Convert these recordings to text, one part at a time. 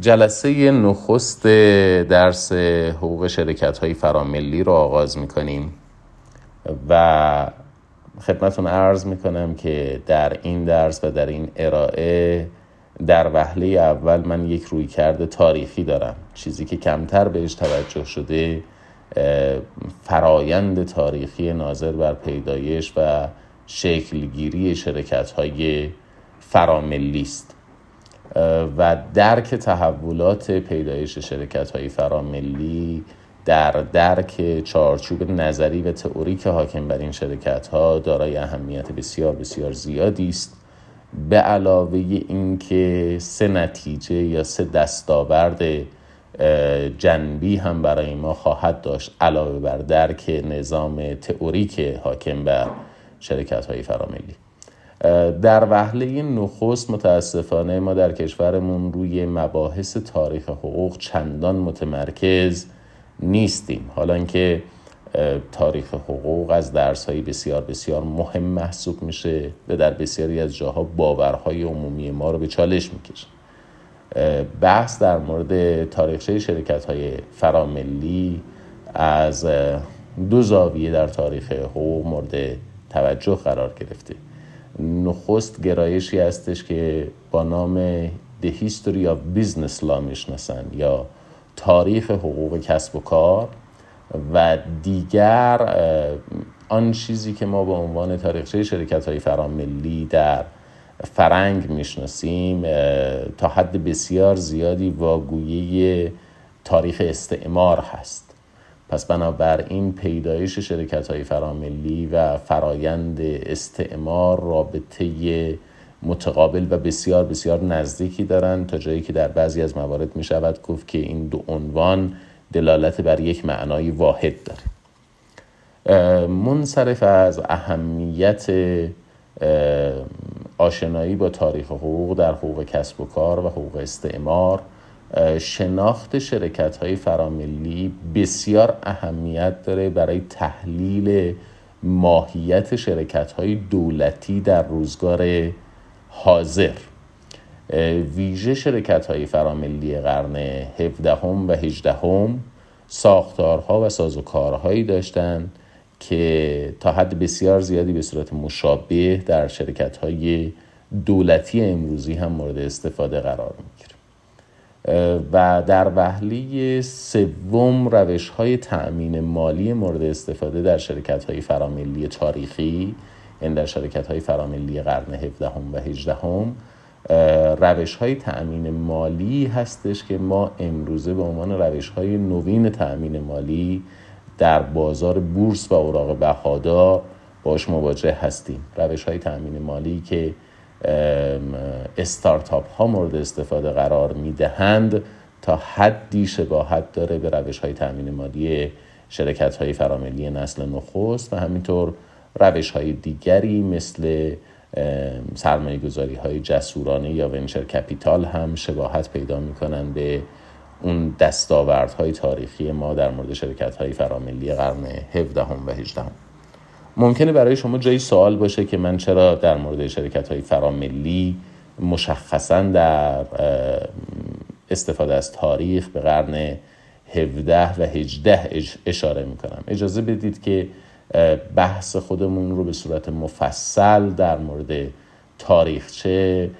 جلسه نخست درس حقوق شرکت های فراملی رو آغاز می‌کنیم و خدمتون عرض می‌کنم که در این درس و در این ارائه در وهله اول من یک روی کرده تاریخی دارم چیزی که کمتر بهش توجه شده فرایند تاریخی ناظر بر پیدایش و شکلگیری شرکت های فراملی است و درک تحولات پیدایش شرکت های فراملی در درک چارچوب نظری و تئوریک حاکم بر این شرکت ها دارای اهمیت بسیار بسیار زیادی است. به علاوه اینکه سه نتیجه یا سه دستاورد جنبی هم برای ما خواهد داشت علاوه بر درک نظام تئوریک حاکم بر شرکت های فراملی. در وهله نخست متاسفانه ما در کشورمون روی مباحث تاریخ حقوق چندان متمرکز نیستیم. حالا اینکه تاریخ حقوق از درس های بسیار بسیار مهم محسوب میشه و در بسیاری از جاها باورهای عمومی ما رو به چالش می‌کشه. بحث در مورد تاریخچه شرکت های فراملی از دو زاویه در تاریخ حقوق مورد توجه قرار گرفته. نخست گرایشی هستش که با نام The History of Business Law می‌شناسن یا تاریخ حقوق کسب و کار و دیگر آن چیزی که ما به عنوان تاریخچه شرکت های فراملی در فرنگ می‌شناسیم تا حد بسیار زیادی واگویه تاریخ استعمار هست. پس بنابراین پیدایش شرکت های فراملی و فرایند استعمار رابطه متقابل و بسیار بسیار نزدیکی دارند تا جایی که در بعضی از موارد می شود گفت که این دو عنوان دلالت بر یک معنای واحد داره. منصرف از اهمیت آشنایی با تاریخ حقوق در حقوق کسب و کار و حقوق استعمار شناخت شرکت های فراملی بسیار اهمیت داره برای تحلیل ماهیت شرکت های دولتی در روزگار حاضر. ویژه شرکت های فراملی قرن 17 و 18 ساختارها و سازوکارهایی داشتند که تا حد بسیار زیادی به صورت مشابه در شرکت های دولتی امروزی هم مورد استفاده قرار می‌گیره. و در وهله سوم روش های تأمین مالی مورد استفاده در شرکت های فراملی تاریخی یعنی در شرکت های فراملی قرن 17 و 18 روش های تأمین مالی هستش که ما امروزه به عنوان روش های نوین تأمین مالی در بازار بورس و اوراق بهادار باش مواجه هستیم. روش های تأمین مالی که استارتاپ ها مورد استفاده قرار می دهند تا حدی شباهت داره به روش های تأمین مالی شرکت های فراملی نسل نخست و همینطور روش های دیگری مثل سرمایه گذاری های جسورانه یا ونچر کپیتال هم شباهت پیدا می‌کنن به اون دستاوردهای تاریخی ما در مورد شرکت های فراملی قرن 17 و 18 ممکنه برای شما جایی سوال باشه که من چرا در مورد شرکت های فراملی مشخصا در استفاده از تاریخ به قرن 17 و 18 اشاره می‌کنم. اجازه بدید که بحث خودمون رو به صورت مفصل در مورد تاریخچه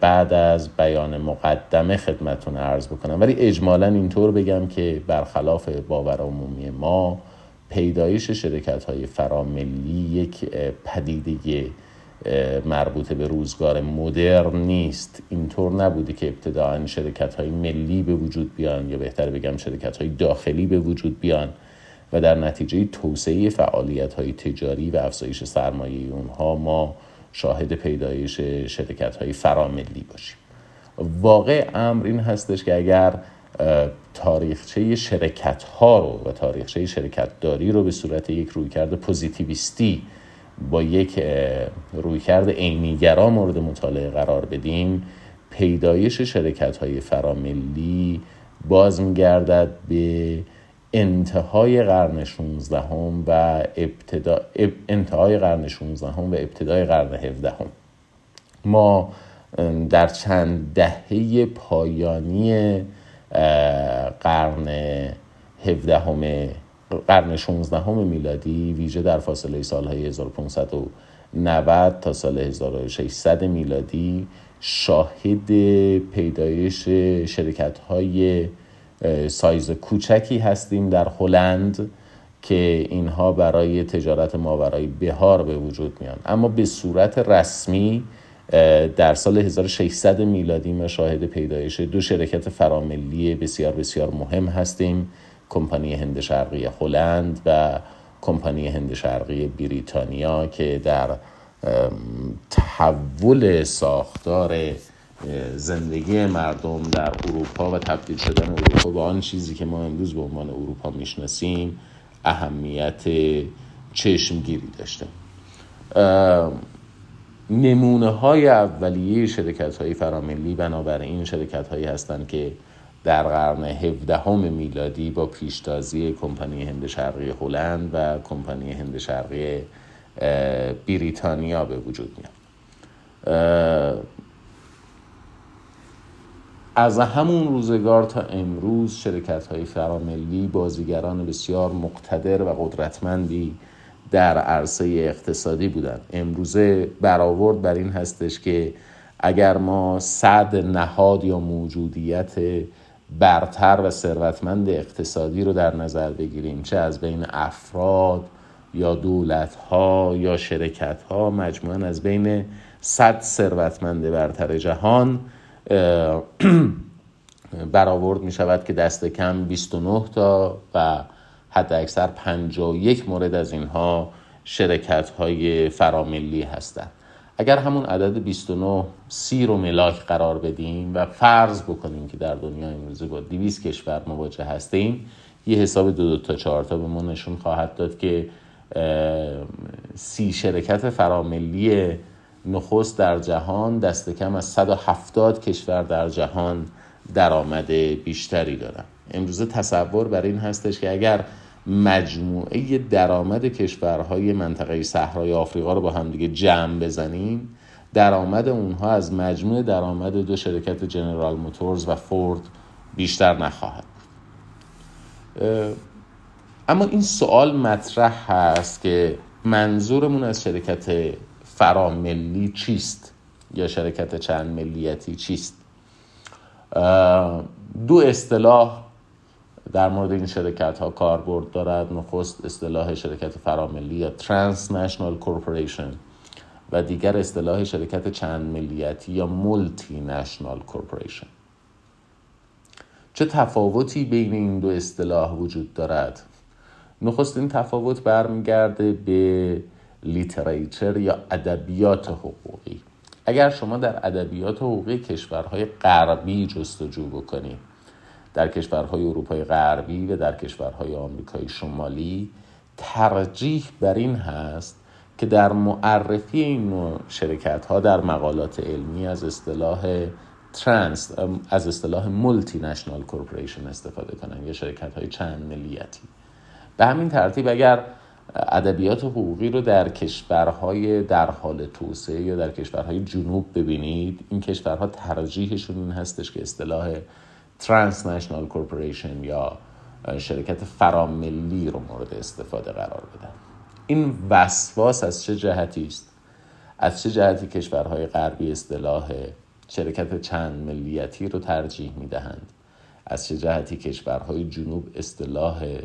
بعد از بیان مقدمه خدمتون عرض بکنم. ولی اجمالا اینطور بگم که برخلاف باور عمومی ما پیدایش شرکت های فراملی یک پدیده مربوط به روزگار مدرن نیست. اینطور نبوده که ابتداعا شرکت های ملی به وجود بیان یا بهتر بگم شرکت های داخلی به وجود بیان و در نتیجه توسعه فعالیت های تجاری و افزایش سرمایه اونها ما شاهد پیدایش شرکت های فراملی باشیم. واقع امر این هستش که اگر تاریخچه شرکت ها رو و تاریخچه شرکت داری رو به صورت یک رویکرد پوزیتیویستی با یک رویکرد عینیگرا مورد مطالعه قرار بدیم پیدایش شرکت های فراملی باز میگردد به انتهای قرن 16 و ابتدا انتهای قرن 16 و ابتدای قرن 17 ما در چند دهه پایانی قرن 17 قرن 16 میلادی ویژه در فاصله سالهای 1590 تا سال 1600 میلادی شاهد پیدایش شرکت های سایز کوچکی هستیم در هلند که اینها برای تجارت ماورای بهار به وجود میان. اما به صورت رسمی در سال 1600 میلادی ما شاهد پیدایش دو شرکت فراملی بسیار بسیار مهم هستیم کمپانی هند شرقی هلند و کمپانی هند شرقی بریتانیا که در تحول ساختار زندگی مردم در اروپا و تبدیل شدن اروپا به آن چیزی که ما امروز به عنوان اروپا می‌شناسیم اهمیت چشمگیری داشته. نمونه های اولیه شرکت های فراملی بنابراین شرکت هایی هستند که در قرن 17 میلادی با پیشتازی کمپانی هند شرقی هلند و کمپانی هند شرقی بریتانیا به وجود میاد. از همون روزگار تا امروز شرکت های فراملی بازیگران بسیار مقتدر و قدرتمندی در عرصه اقتصادی بودن. امروزه برآورد بر این هستش که اگر ما صد نهاد یا موجودیت برتر و ثروتمند اقتصادی رو در نظر بگیریم چه از بین افراد یا دولت ها یا شرکت ها مجموعا از بین صد ثروتمند برتر جهان برآورد می شود که دست کم 29 تا و حد اکثر 51 مورد از اینها شرکت های فراملی هستند. اگر همون عدد 29 سی رو ملاک قرار بدیم و فرض بکنیم که در دنیا امروزه با 200 کشور مواجه هستیم یه حساب دو دو تا چهار تا به ما نشون خواهد داد که سی شرکت فراملی نخست در جهان دست کم از 170 کشور در جهان درآمد بیشتری دارن. امروزه تصور بر این هستش که اگر مجموعه درآمد کشورهای منطقه صحرای آفریقا رو با هم دیگه جمع بزنیم. درآمد اونها از مجموع درآمد دو شرکت جنرال موتورز و فورد بیشتر نخواهد اما این سوال مطرح هست که منظورمون از شرکت فراملی چیست یا شرکت چند ملیتی چیست؟ دو اصطلاح در مورد این شرکت ها کاربرد دارد نخست اصطلاح شرکت فراملی یا national corporation و دیگر اصطلاح شرکت چند ملیتی یا multinational corporation چه تفاوتی بین این دو اصطلاح وجود دارد؟ نخست این تفاوت برمیگرده به literature یا ادبیات حقوقی. اگر شما در ادبیات حقوقی کشورهای غربی جستجو بکنید در کشورهای اروپای غربی و در کشورهای آمریکای شمالی ترجیح بر این هست که در معرفی این نوع شرکت ها در مقالات علمی از اصطلاح trans از اصطلاح multinational corporation استفاده کنند یا شرکت های چند ملیتی. به همین ترتیب اگر ادبیات حقوقی رو در کشورهای در حال توسعه یا در کشورهای جنوب ببینید این کشورها ترجیحشون این هستش که اصطلاح ترانسنشنال کورپوریشن یا شرکت فراملی رو مورد استفاده قرار بدن. این وسواس از چه جهتی است؟ از چه جهتی کشورهای غربی اصطلاح شرکت چند ملیتی رو ترجیح می‌دهند؟ از چه جهتی کشورهای جنوب اصطلاح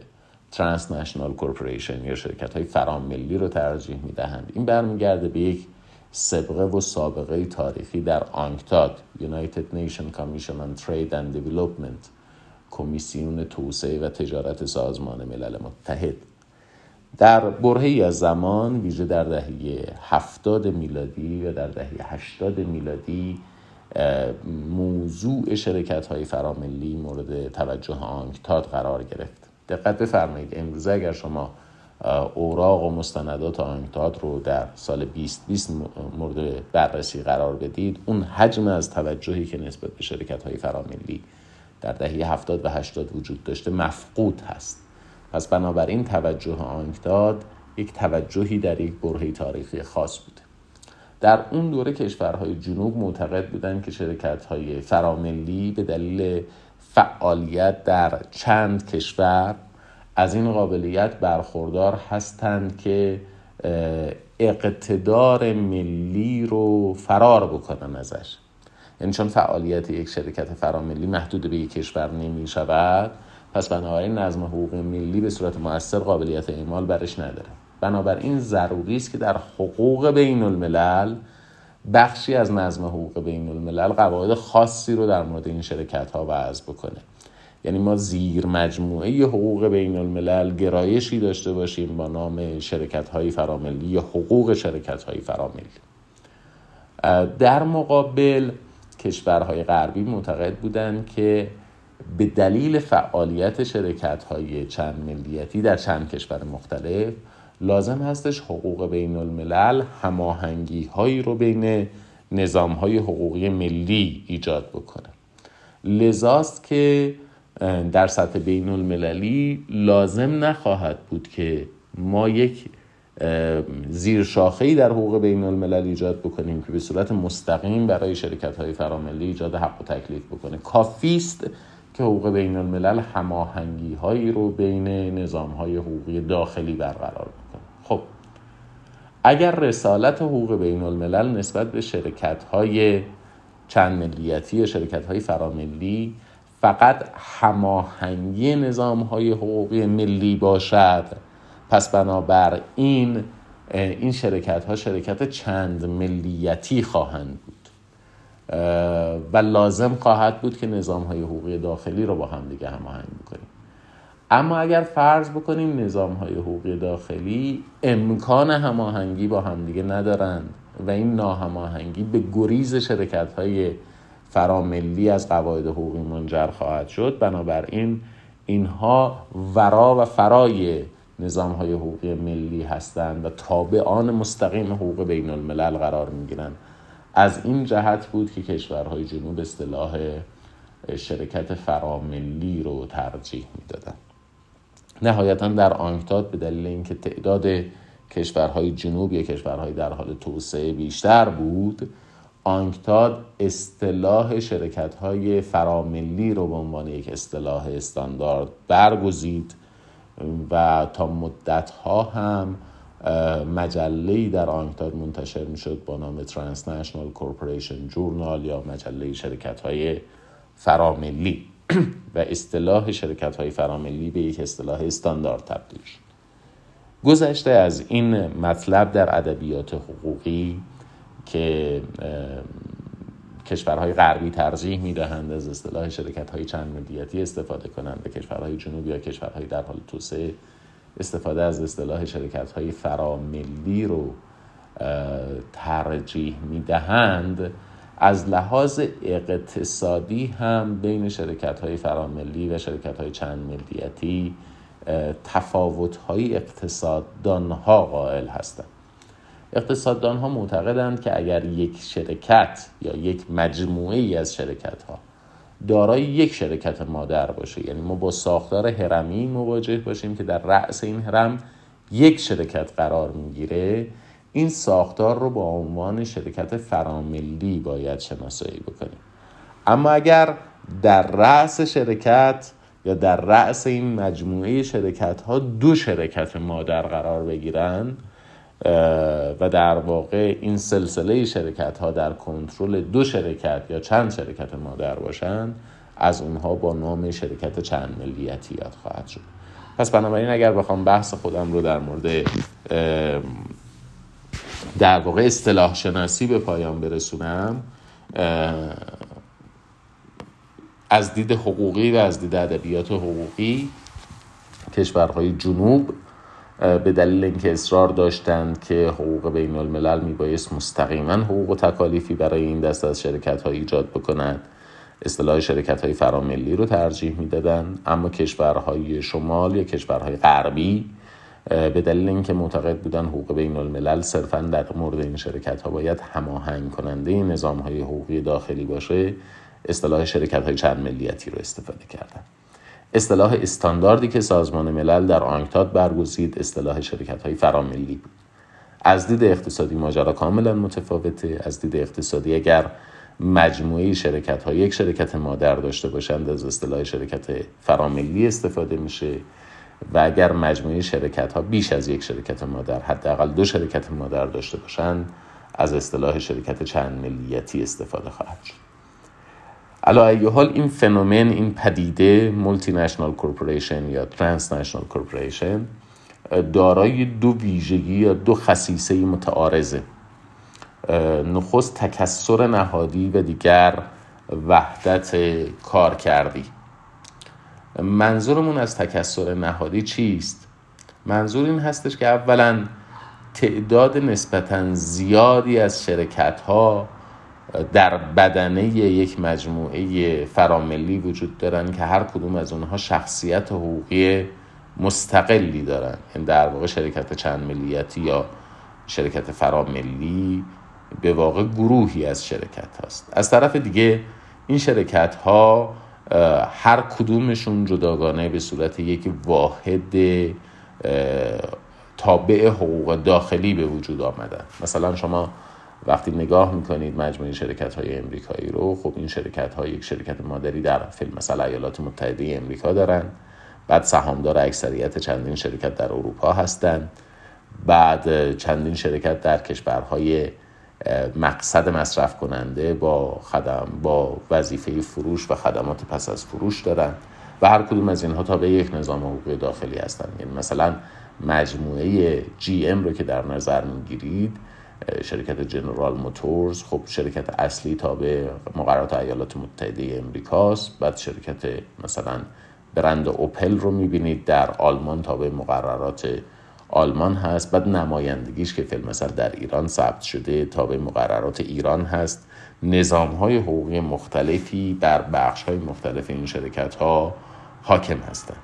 ترانسنشنال کورپوریشن یا شرکت های فراملی رو ترجیح می‌دهند؟ این برمیگرده به یک سبقه و سابقه تاریخی در آنکتاد United Nation Commission on Trade and Development کمیسیون توسعه و تجارت سازمان ملل متحد. در برهی از زمان ویژه در دهه هفتاد میلادی و در دهه هشتاد میلادی موضوع شرکت های فراملی مورد توجه آنکتاد قرار گرفت. دقت بفرمایید امروزه اگر شما اوراق و مستندات آنکتاد رو در سال 2020 مورد بررسی قرار بدید. اون حجم از توجهی که نسبت به شرکت های فراملی در دهه 70 و 80 وجود داشته مفقود هست. پس بنابراین توجه آنکتاد یک توجهی در یک برهه تاریخی خاص بوده. در اون دوره کشورهای جنوب معتقد بودند که شرکت های فراملی به دلیل فعالیت در چند کشور از این قابلیت برخوردار هستند که اقتدار ملی رو فرار بکنن ازش. یعنی چون فعالیت یک شرکت فراملی محدود به یک کشور نمی شود پس بنابراین نظم حقوق ملی به صورت موثر قابلیت اعمال برش نداره. بنابراین ضروری است که در حقوق بین الملل بخشی از نظم حقوق بین الملل قواعد خاصی رو در مورد این شرکت ها وضع بکنه. یعنی ما زیر مجموعه حقوق بین الملل گرایشی داشته باشیم با نام شرکت های فراملی یا حقوق شرکت های فراملی. در مقابل کشورهای غربی معتقد بودند که به دلیل فعالیت شرکت های چند ملیتی در چند کشور مختلف لازم هستش حقوق بین الملل هماهنگی هایی رو بین نظام های حقوقی ملی ایجاد بکنه. لذاست که در سطح بین المللی لازم نخواهد بود که ما یک زیر شاخه‌ای در حقوق بین الملل ایجاد بکنیم که به صورت مستقیم برای شرکت های فراملی ایجاد حق و تکلیف بکنه. کافی است که حقوق بین الملل هماهنگی هایی رو بین نظام های حقوقی داخلی برقرار بکنه. خب اگر رسالت حقوق بین الملل نسبت به شرکت های چند ملیتی شرکت های فراملی فقط هماهنگی نظام های حقوقی ملی باشد. پس بنابر این این شرکت ها شرکت چند ملیتی خواهند بود. و لازم خواهد بود که نظام های حقوقی داخلی رو با هم دیگه هماهنگ بکنیم. اما اگر فرض بکنیم نظام های حقوقی داخلی امکان هماهنگی با همدیگه ندارند و این ناهماهنگی به گریز شرکت های فراملی از قواعد حقوقی منجر خواهد شد. بنابراین اینها ورا و فرای نظام های حقوقی ملی هستند و تابعان مستقیم حقوق بین الملل قرار می گیرند از این جهت بود که کشورهای جنوب اصطلاح شرکت فراملی رو ترجیح می‌دادن. نهایتا در آنکتاد به دلیل اینکه تعداد کشورهای جنوب یا کشورهای در حال توسعه بیشتر بود آنکتاد اصطلاح شرکت های فراملی رو به عنوان یک اصطلاح استاندارد برگزید و تا مدت ها هم مجله در آنکتاد منتشر می شد با نام ترانسنشنال کورپوریشن جورنال یا مجله شرکت های فراملی. و اصطلاح شرکت های فراملی به یک اصطلاح استاندارد تبدیل شد. گذشته از این مطلب در ادبیات حقوقی که کشورهای غربی ترجیح می‌دهند از اصطلاح شرکت های چند ملیتی استفاده کنند به کشورهای جنوبی یا کشورهای در حال توسعه. استفاده از اصطلاح شرکت های فراملی رو ترجیح می‌دهند. از لحاظ اقتصادی هم بین شرکت های فراملی و شرکت های چند ملیتی تفاوت های اقتصاددان ها قائل هستند. اقتصاددان ها معتقدند که اگر یک شرکت یا یک مجموعه ای از شرکت ها دارای یک شرکت مادر باشه یعنی ما با ساختار هرمی مواجه باشیم که در رأس این هرم یک شرکت قرار می‌گیره این ساختار رو با عنوان شرکت فراملی باید شناسایی بکنیم. اما اگر در رأس شرکت یا در رأس این مجموعه شرکت ها دو شرکت مادر قرار بگیرن و در واقع این سلسله شرکت ها در کنترل دو شرکت یا چند شرکت مادر باشند از اونها با نام شرکت چند ملیتی یاد خواهد شد. پس بنابراین اگر بخوام بحث خودم رو در مورد در واقع اصطلاح شناسی به پایان برسونم از دید حقوقی و از دید ادبیات حقوقی کشورهای جنوب به دلیل اینکه اصرار داشتند که حقوق بین الملل میبایست مستقیما حقوق و تکالیفی برای این دست از شرکت ها ایجاد بکنند اصطلاح شرکت های فراملی رو ترجیح می‌دادند اما کشورهای شمال یا کشورهای غربی به دلیل اینکه معتقد بودن حقوق بین الملل صرفا در مورد این شرکت ها باید هماهنگ کننده نظام های حقوقی داخلی باشه اصطلاح شرکت های چند ملیتی رو استفاده کردن. اصطلاح استانداردی که سازمان ملل در آنکتاد برگزید اصطلاح شرکت های فراملی. بود از دید اقتصادی ماجرا کاملا متفاوته. از دید اقتصادی اگر مجموعه شرکت ها یک شرکت مادر داشته باشند از اصطلاح شرکت فراملی استفاده میشه. و اگر مجموعه شرکت ها بیش از یک شرکت مادر حداقل دو شرکت مادر داشته باشند از اصطلاح شرکت چند ملیتی استفاده خواهد شد. علی ای حال این فنومن این پدیده multinational corporation یا transnational corporation دارای دو ویژگی یا دو خصیصه متعارضه نخست تکسر نهادی و دیگر وحدت کار کردی منظورمون از تکسر نهادی چیست؟ منظور این هستش که اولا تعداد نسبتا زیادی از شرکت ها در بدنه یک مجموعه فراملی وجود دارن که هر کدوم از اونها شخصیت حقوقی مستقلی دارن. این یعنی در واقع شرکت چند ملیتی یا شرکت فراملی به واقع گروهی از شرکت هست از طرف دیگه این شرکت ها هر کدومشون جداگانه به صورت یک واحد تابع حقوق داخلی به وجود آمدن. مثلا شما وقتی نگاه می‌کنید مجموعه شرکت های امریکایی رو خب این شرکت ها یک شرکت مادری در فیلم مثلا ایالات متحده امریکا دارن. بعد سهامدار اکثریت چندین شرکت در اروپا هستند بعد چندین شرکت در کشورهای مقصد مصرف کننده با خدم با وظیفه فروش و خدمات پس از فروش دارن. و هر کدوم از اینها تا به یک نظام حقوقی داخلی هستند یعنی مثلا مجموعه جی ام رو که در نظر می‌گیرید شرکت جنرال موتورز. خب شرکت اصلی تابع مقررات ایالات متحده امریکاست. بعد شرکت مثلا برند اوپل رو می‌بینید در آلمان تابع مقررات آلمان هست. بعد نمایندگیش که فیلم مثلا در ایران ثبت شده تابع مقررات ایران هست. نظام های حقوقی مختلفی بر بخش های مختلف این شرکت ها حاکم هستند.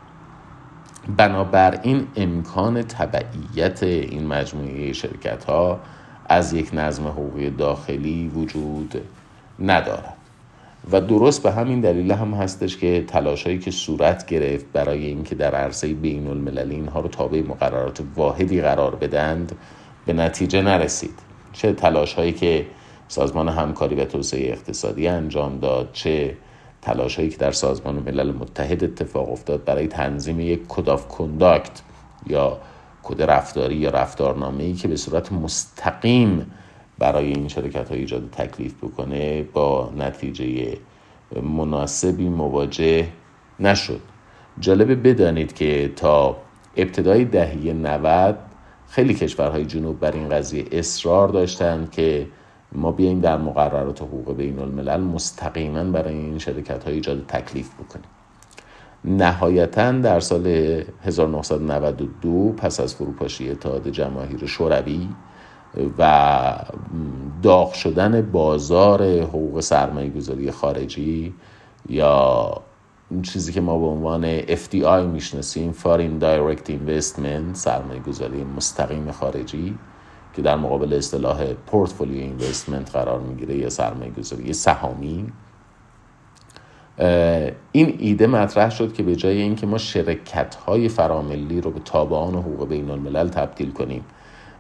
بنابراین امکان تبعیت این مجموعه شرکت ها از یک نظم حقوقی داخلی وجود ندارد. و درست به همین دلیل هم هستش که تلاشایی که صورت گرفت برای اینکه در عرصه بین المللی اینها رو تابع مقررات واحدی قرار بدند به نتیجه نرسید. چه تلاشهایی که سازمان همکاری و توسعه اقتصادی انجام داد چه تلاشهایی که در سازمان ملل متحد اتفاق افتاد برای تنظیم یک کد کنداکت یا کد رفتاری یا رفتارنامه ای که به صورت مستقیم برای این شرکت ها ایجاد تکلیف بکنه با نتیجه مناسبی مواجه نشد. جالبه بدانید که تا ابتدای دهه 90 خیلی کشورهای جنوب بر این قضیه اصرار داشتند که ما بیایم در مقررات حقوق بین الملل مستقیما برای این شرکت های ایجاد تکلیف بکنیم. نهایتا در سال 1992 پس از فروپاشی اتحاد جماهیر شوروی و داغ شدن بازار حقوق سرمایه گذاری خارجی یا چیزی که ما به عنوان FDI می‌شناسیم Foreign Direct Investment سرمایه گذاری مستقیم خارجی که در مقابل اصطلاح پورتفولیو اینوستمنت قرار می‌گیره یا سرمایه گذاری سهامی. این ایده مطرح شد که به جای اینکه ما شرکت های فراملی رو به تابعان حقوق بین الملل تبدیل کنیم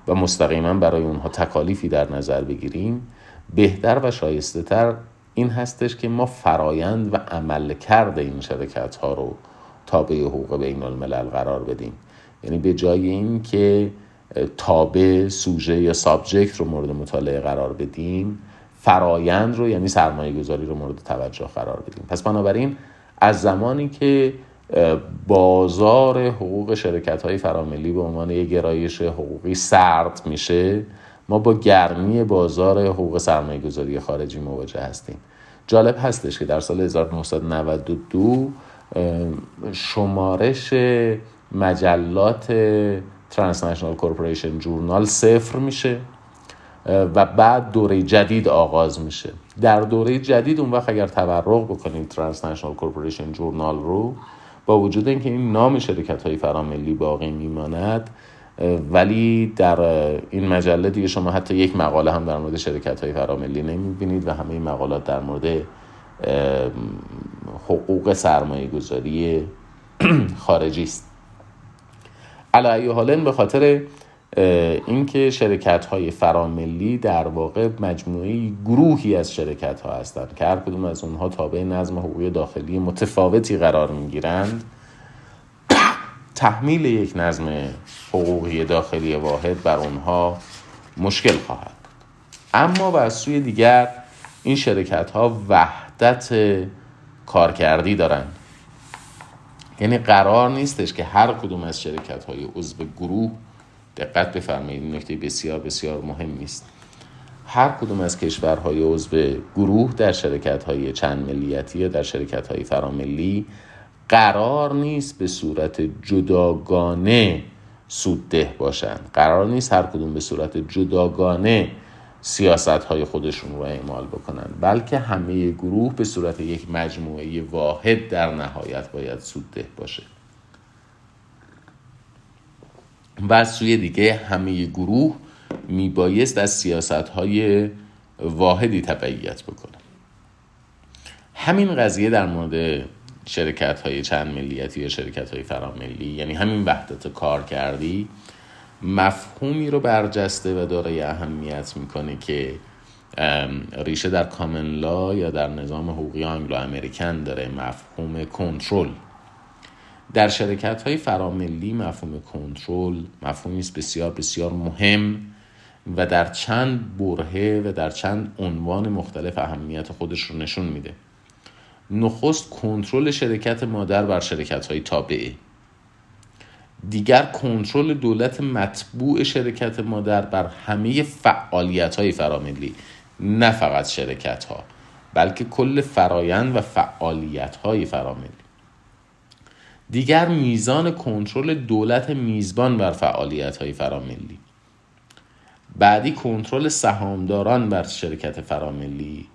و مستقیما برای اونها تکالیفی در نظر بگیریم بهتر و شایسته تر این هستش که ما فرایند و عمل کرده این شرکت ها رو تابع حقوق بین الملل قرار بدیم. یعنی به جای اینکه تابع سوژه یا سابجکت رو مورد مطالعه قرار بدیم فرایند رو یعنی سرمایه گذاری رو مورد توجه قرار بدیم. پس بنابراین از زمانی که بازار حقوق شرکت های فراملی به عنوان یک گرایش حقوقی سرد میشه ما با گرمی بازار حقوق سرمایه گذاری خارجی مواجه هستیم. جالب هستش که در سال 1992 شمارش مجلات Transnational Corporation Journal صفر میشه. و بعد دوره جدید آغاز میشه. در دوره جدید اون وقت اگر تورق بکنید Transnational Corporation Journal رو با وجود اینکه این نام شرکت های فراملی باقی میماند ولی در این مجله دیگه شما حتی یک مقاله هم در مورد شرکت های فراملی نمی‌بینید و همه این مقالات در مورد حقوق سرمایه گذاری خارجی است. علی حالن به خاطر اینکه شرکت های فراملی در واقع مجموعه گروهی از شرکت ها هستند که هر کدوم از اونها تابع نظم حقوقی داخلی متفاوتی قرار می‌گیرند. تحمیل یک نظم حقوقی داخلی واحد بر اونها مشکل خواهد. اما و از سوی دیگر این شرکت ها وحدت کارکردی دارند. یعنی قرار نیستش که هر کدوم از شرکت های عضو گروه دقت بفرمایید این نکته بسیار بسیار مهم است هر کدوم از کشورهای عضو گروه در شرکت های چند ملیتی یا در شرکت های فراملی قرار نیست به صورت جداگانه سودده باشند قرار نیست هر کدوم به صورت جداگانه سیاست های خودشون رو اعمال بکنن. بلکه همه گروه به صورت یک مجموعه واحد در نهایت باید سودده باشه. و از سوی دیگه همه گروه میبایست از سیاست های واحدی تبعیت بکنه. همین قضیه در مورد شرکت های چند ملیتی یا شرکت های فراملی یعنی همین وحدت کار کردی مفهومی رو برجسته و دارای اهمیت می‌کنه که ریشه در کامن لا یا در نظام حقوقی آنگلو امریکن داره مفهوم کنترل. در شرکت های فراملی مفهوم کنترل مفهومی است بسیار بسیار مهم و در چند برهه و در چند عنوان مختلف اهمیت خودش رو نشون میده. نخست کنترل شرکت مادر بر شرکت های تابعه. دیگر کنترل دولت مطبوع شرکت مادر بر همه فعالیت های فراملی نه فقط شرکت ها بلکه کل فرایند و فعالیت های فراملی. دیگر میزان کنترل دولت میزبان بر فعالیت های فراملی. بعدی کنترل سهامداران بر شرکت فراملی.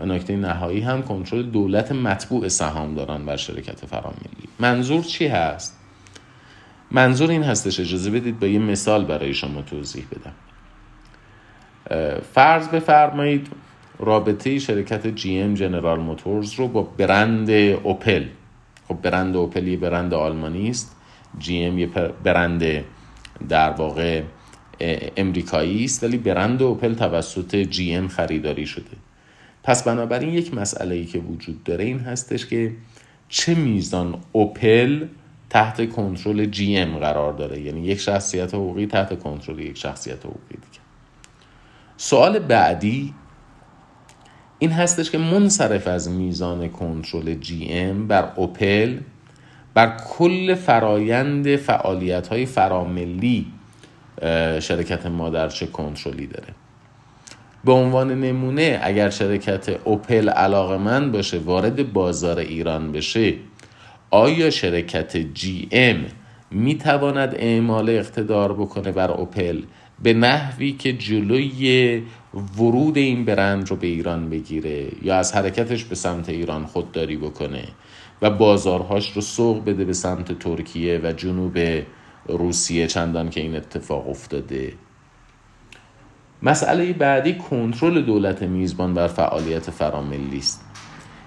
و نکته نهایی هم کنترل دولت مطبوع سهامداران بر شرکت فراملی. منظور چی هست؟ منظور این هستش اجازه بدید با یه مثال برای شما توضیح بدم. فرض بفرمایید رابطه شرکت جی ام جنرال موتورز رو با برند اوپل خب برند اوپل یه برند آلمانی است. جی ام یه برند در واقع امریکایی است ولی برند اوپل توسط جی ام خریداری شده. پس بنابراین یک مسئله ای که وجود داره این هستش که چه میزان اوپل تحت کنترل جی ام قرار داره؟ یعنی یک شخصیت حقوقی تحت کنترل یک شخصیت حقوقی دیگه. سوال بعدی این هستش که منصرف از میزان کنترل جی ام بر اوپل بر کل فرایند فعالیت های فراملی شرکت مادر چه کنترلی داره. به عنوان نمونه اگر شرکت اوپل علاقه من باشه وارد بازار ایران بشه آیا شرکت جی ام می تواند اعمال اقتدار بکنه بر اوپل؟ به نحوی که جلوی ورود این برند رو به ایران بگیره یا از حرکتش به سمت ایران خودداری بکنه و بازارهاش رو سوق بده به سمت ترکیه و جنوب روسیه چندان که این اتفاق افتاده. مسئله بعدی کنترل دولت میزبان بر فعالیت فراملی است.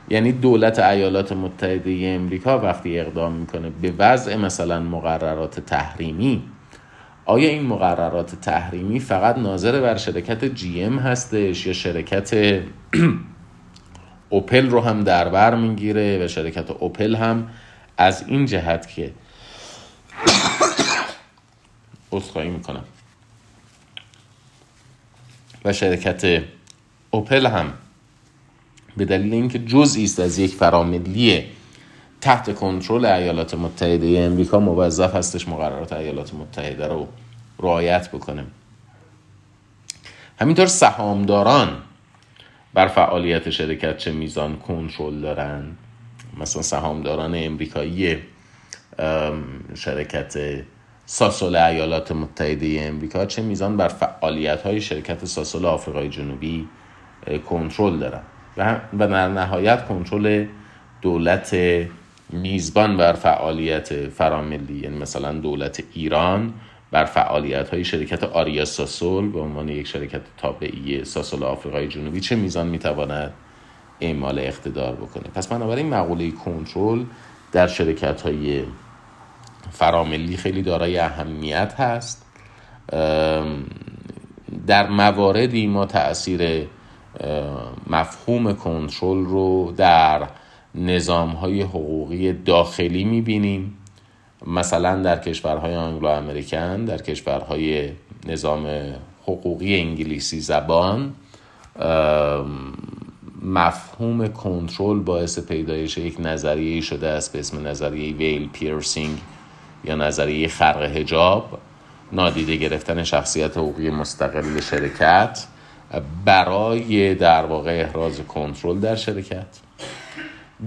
یعنی دولت ایالات متحده امریکا وقتی اقدام می‌کنه به وضع مثلا مقررات تحریمی آیا این مقررات تحریمی فقط ناظر بر شرکت جی ام هستش یا شرکت اوپل رو هم در بر می‌گیره و شرکت اوپل هم از این جهت که عذرخواهی می‌کنم. و شرکت اوپل هم به دلیل اینکه جزئی است از یک فراملی تحت کنترل ایالات متحده امریکا موظف هستش مقررات ایالات متحده رو رعایت بکنه. همینطور سهامداران بر فعالیت شرکت چه میزان کنترل دارن. مثلا سهامداران امریکایی شرکت ساسول ایالات متحده امریکا چه میزان بر فعالیت های شرکت ساسول آفریقای جنوبی کنترل دارن. و در نهایت کنترل دولت میزبان بر فعالیت فراملی یعنی مثلا دولت ایران بر فعالیت های شرکت آریا ساسول به عنوان یک شرکت تابعی ساسول آفریقای جنوبی چه میزان می‌تواند اعمال اقتدار بکنه. پس بنابراین مقوله کنترل در شرکت های فراملی خیلی دارای اهمیت هست. در مواردی ما تاثیر مفهوم کنترل رو در نظام های حقوقی داخلی می‌بینیم. مثلا در کشورهای آنگلو امریکن در کشورهای نظام حقوقی انگلیسی زبان مفهوم کنترل باعث پیدایش یک نظریه شده است به اسم نظریه ویل پیرسینگ یا نظریه خرق هجاب نادیده گرفتن شخصیت حقوقی مستقل شرکت برای در واقع احراز کنترل در شرکت.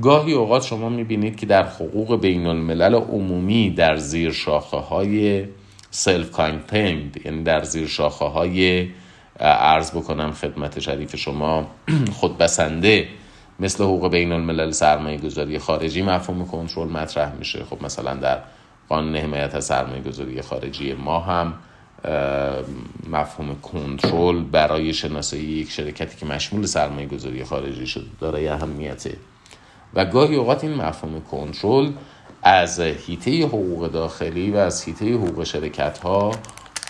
گاهی اوقات شما می‌بینید که در حقوق بین الملل عمومی در زیر شاخه های سلف کانتیند یعنی در زیر شاخه های عرض بکنم خدمت شریف شما خودبسنده مثل حقوق بین الملل سرمایه گذاری خارجی مفهوم کنترل مطرح میشه. خب مثلا در قانون حمایت از سرمایه گذاری خارجی ما هم مفهوم کنترل برای شناسایی یک شرکتی که مشمول سرمایه گذاری خارجی شده داره اهمیته و گاهی اوقات این مفهوم کنترل از هیته حقوق داخلی و از هیته حقوق شرکت ها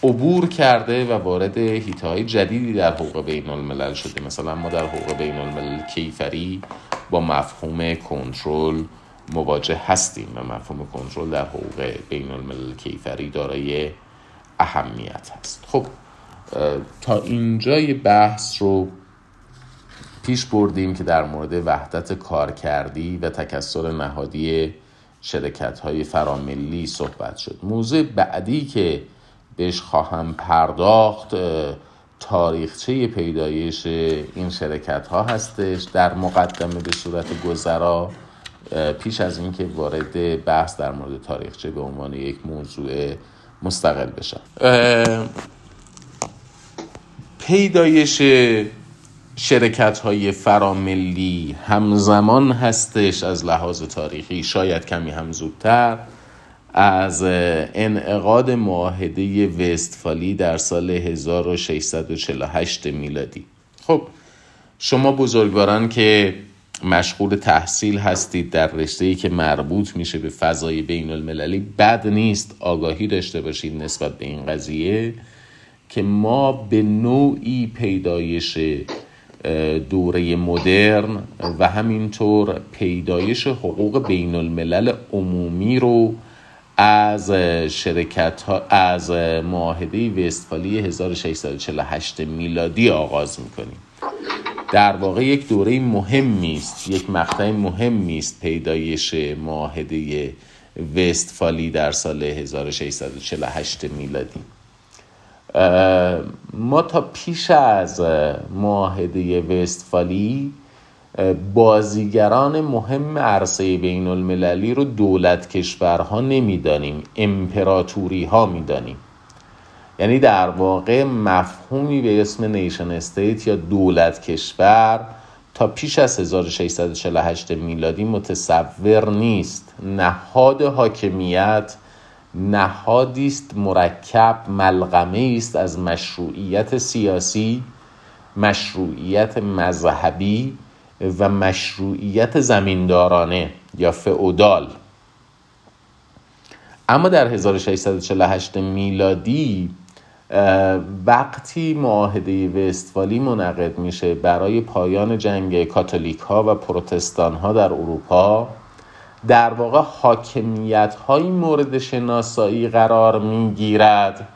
عبور کرده و وارد هیته های جدیدی در حقوق بین الملل شده. مثلا ما در حقوق بین الملل کیفری با مفهوم کنترل مواجه هستیم و مفهوم کنترل در حقوق بین الملل کیفری دارای اهمیت هست. خب تا اینجای بحث رو پیش بردیم که در مورد وحدت کارکردی و تکسر نهادی شرکت های فراملی صحبت شد. موضوع بعدی که بهش خواهم پرداخت تاریخچه پیدایش این شرکت ها هستش. در مقدمه به صورت گذرا پیش از اینکه وارد بحث در مورد تاریخچه به عنوان یک موضوع مستقل بشم. پیدایش شرکت های فراملی همزمان هستش از لحاظ تاریخی شاید کمی هم زودتر از انعقاد معاهده وستفالی در سال 1648 میلادی. خب شما بزرگواران که مشغول تحصیل هستید در رشته که مربوط میشه به فضای بین المللی بد نیست آگاهی داشته باشید نسبت به این قضیه که ما به نوعی پیدایش دوره مدرن و همینطور پیدایش حقوق بین الملل عمومی رو از شرکت ها از معاهده وستفالی 1648 میلادی آغاز می‌کنیم. در واقع یک دوره مهمی است یک مقطع مهمی است پیدایش معاهده وستفالی در سال 1648 میلادی. ما تا پیش از معاهده وستفالی بازیگران مهم عرصه بین المللی رو دولت کشورها نمی‌دانیم امپراتوری ها می‌دانیم. یعنی در واقع مفهومی به اسم نیشن استیت یا دولت کشور تا پیش از 1648 میلادی متصور نیست. نهاد حاکمیت نهادی است مرکب ملغمه است از مشروعیت سیاسی مشروعیت مذهبی و مشروعیت زمیندارانه یا فئودال. اما در 1648 میلادی وقتی معاهده وستفالی منعقد میشه برای پایان جنگ کاتولیک ها و پروتستان ها در اروپا در واقع حاکمیت های مورد شناسایی قرار می‌گیرد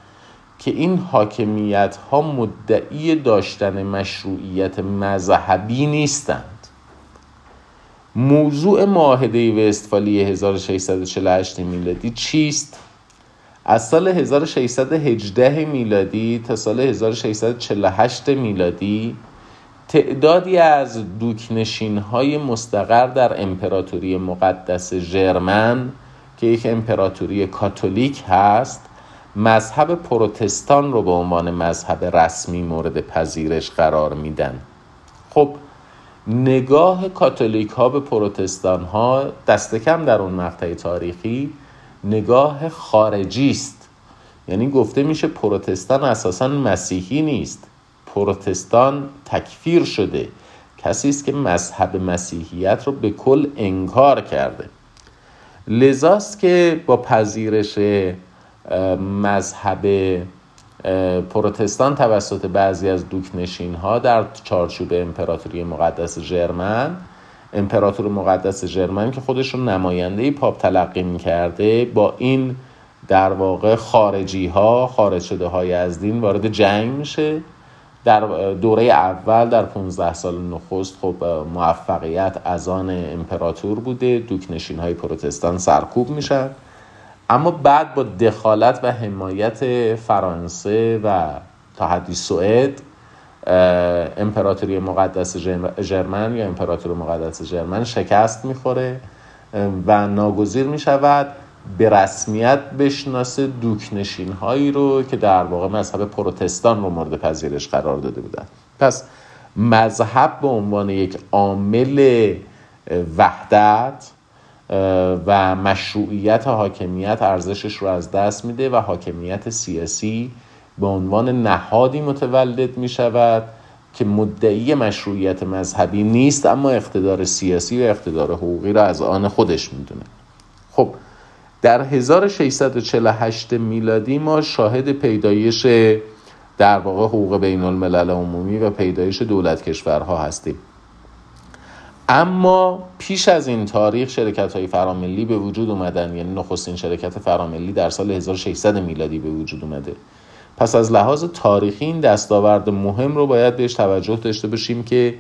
که این حاکمیت ها مدعی داشتن مشروعیت مذهبی نیستند موضوع معاهده وستفالی 1648 میلادی چیست؟ از سال 1618 میلادی تا سال 1648 میلادی تعدادی از دوکنشین های مستقر در امپراتوری مقدس ژرمن که یک امپراتوری کاتولیک هست مذهب پروتستان رو به عنوان مذهب رسمی مورد پذیرش قرار میدن. خب نگاه کاتولیک ها به پروتستان ها دست کم در اون مقطع تاریخی نگاه خارجی است. یعنی گفته میشه پروتستان اساسا مسیحی نیست. پروتستان تکفیر شده. کسی است که مذهب مسیحیت رو به کل انکار کرده. لذاست که با پذیرش مذهب پروتستان توسط بعضی از دوکنشین ها در چارچوب امپراتوری مقدس جرمن امپراتور مقدس جرمن که خودش رو نماینده پاپ تلقی می کرده با این در واقع خارجی ها خارج شده های از دین وارد جنگ میشه. در دوره اول در 15 سال نخست خب موفقیت از آن امپراتور بوده. دوکنشین های پروتستان سرکوب میشن. اما بعد با دخالت و حمایت فرانسه و تا حدی سوئد امپراتوری مقدس جرمن یا امپراتور مقدس جرمن شکست می‌خوره و ناگزیر می‌شود. به رسمیت بشناسه دوکنشین هایی رو که در واقع مذهب پروتستان رو مورد پذیرش قرار داده بودن. پس مذهب به عنوان یک عامل وحدت و مشروعیت حاکمیت ارزشش رو از دست میده و حاکمیت سیاسی به عنوان نهادی متولد می شود که مدعی مشروعیت مذهبی نیست اما اقتدار سیاسی و اقتدار حقوقی را از آن خودش می‌دونه. در 1648 میلادی ما شاهد پیدایش در واقع حقوق بین الملل عمومی و پیدایش دولت کشورها هستیم. اما پیش از این تاریخ شرکت های فراملی به وجود اومدن یعنی نخستین شرکت فراملی در سال 1600 میلادی به وجود اومده. پس از لحاظ تاریخی این دستاورد مهم رو باید بهش توجه داشته باشیم که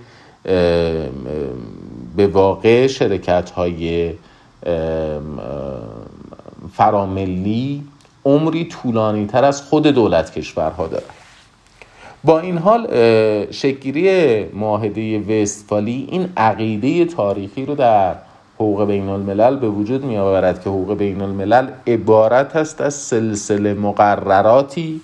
به واقع شرکت های فراملی عمری طولانی تر از خود دولت کشورها داره. با این حال شکگیری معاهده وستفالی این عقیده تاریخی رو در حقوق بین الملل به وجود می آورد که حقوق بین الملل عبارت است از سلسله مقرراتی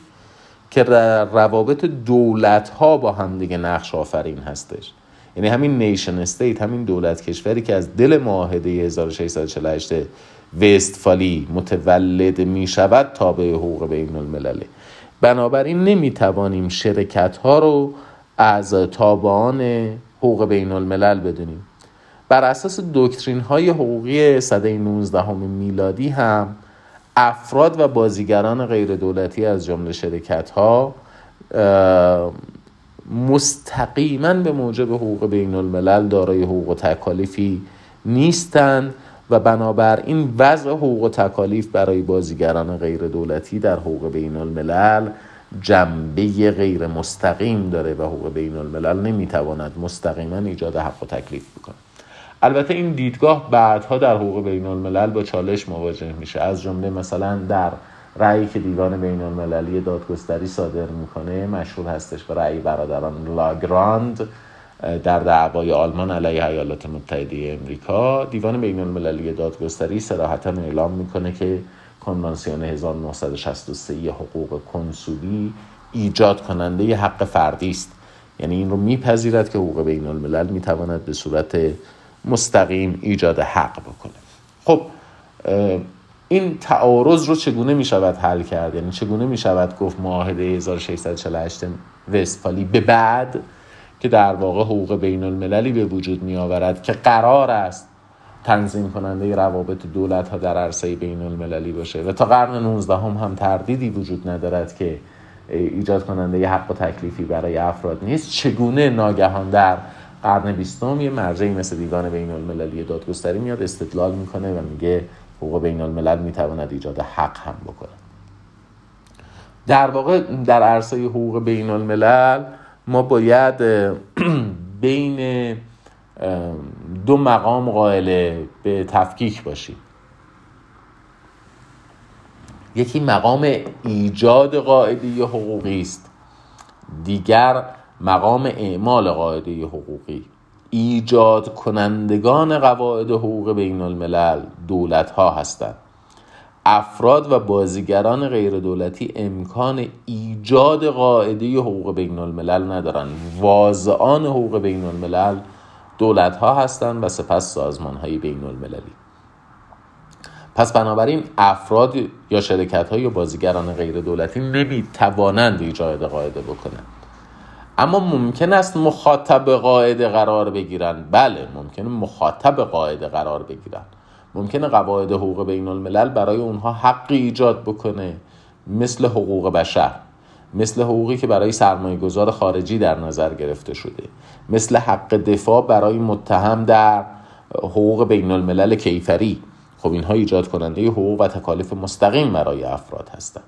که روابط دولت ها با هم دیگه نقش آفرین هستش. یعنی همین نیشن استیت همین دولت کشوری که از دل معاهده 1648 وستفالی متولد می شود تابع حقوق بین الملله بنابراین نمی توانیم شرکت ها رو از تابعان حقوق بین الملل بدونیم. بر اساس دکترین های حقوقی صده 19 میلادی هم افراد و بازیگران غیر دولتی از جمله شرکت ها مستقیما به موجب حقوق بین الملل دارای حقوق تکالیفی نیستند و بنابراین وضع حقوق و تکالیف برای بازیگران غیر دولتی در حقوق بین الملل جنبه غیر مستقیم داره و حقوق بین الملل نمی‌تواند مستقیما ایجاد حق و تکلیف بکنه. البته این دیدگاه بعدها در حقوق بین الملل با چالش مواجه میشه. از جمله مثلا در رأیی که دیوان بین المللی دادگستری صادر می‌کنه مشهور هستش به رأی برادران لاگراند. در دعوای آلمان علیه ایالات متحده امریکا دیوان بین المللی دادگستری سراحتا اعلام می‌کنه که کنوانسیون 1963 حقوق کنسولی ایجاد کننده ی حق فردی است. یعنی این رو میپذیرد که حقوق بین الملل می‌تواند به صورت مستقیم ایجاد حق بکنه. خب این تعارض رو چگونه می شود حل کرد؟ یعنی چگونه می شود گفت معاهده 1648 وستفالی به بعد که در واقع حقوق بین المللی به وجود می آورد که قرار است تنظیم کننده روابط دولت ها در عرصه بین المللی باشه. و تا قرن 19 هم, هم تردیدی وجود ندارد که ایجاد کننده یه حق و تکلیفی برای افراد نیست. چگونه ناگهان در قرن بیستم یه مرجعی مثل دیوان بین المللی دادگستری میاد استدلال می‌کنه و میگه حقوق بین الملل می‌تواند ایجاد حق هم بکنه در واقع در عرصه حقوق بین الملل ما باید بین دو مقام قائل به تفکیک باشیم. یکی مقام ایجاد قاعده حقوقی است. دیگر مقام اعمال قاعده حقوقی. ایجاد کنندگان قواعد حقوق بین الملل دولت ها هستند. افراد و بازیگران غیر دولتی امکان ایجاد قاعده حقوق بین الملل ندارند واضعان حقوق بین الملل دولت ها هستند و سپس سازمان های بین المللی پس بنابراین افراد یا شرکت های یا بازیگران غیر دولتی نمی توانند ایجاد قاعده بکنند. اما ممکن است مخاطب قاعده قرار بگیرند. بله ممکن مخاطب قاعده قرار بگیرند. ممکنه قواعد حقوق بین الملل برای اونها حقی ایجاد بکنه مثل حقوق بشر مثل حقوقی که برای سرمایه گذار خارجی در نظر گرفته شده مثل حق دفاع برای متهم در حقوق بین الملل کیفری. خب اینها ایجاد کننده حقوق و تکالیف مستقیم برای افراد هستند.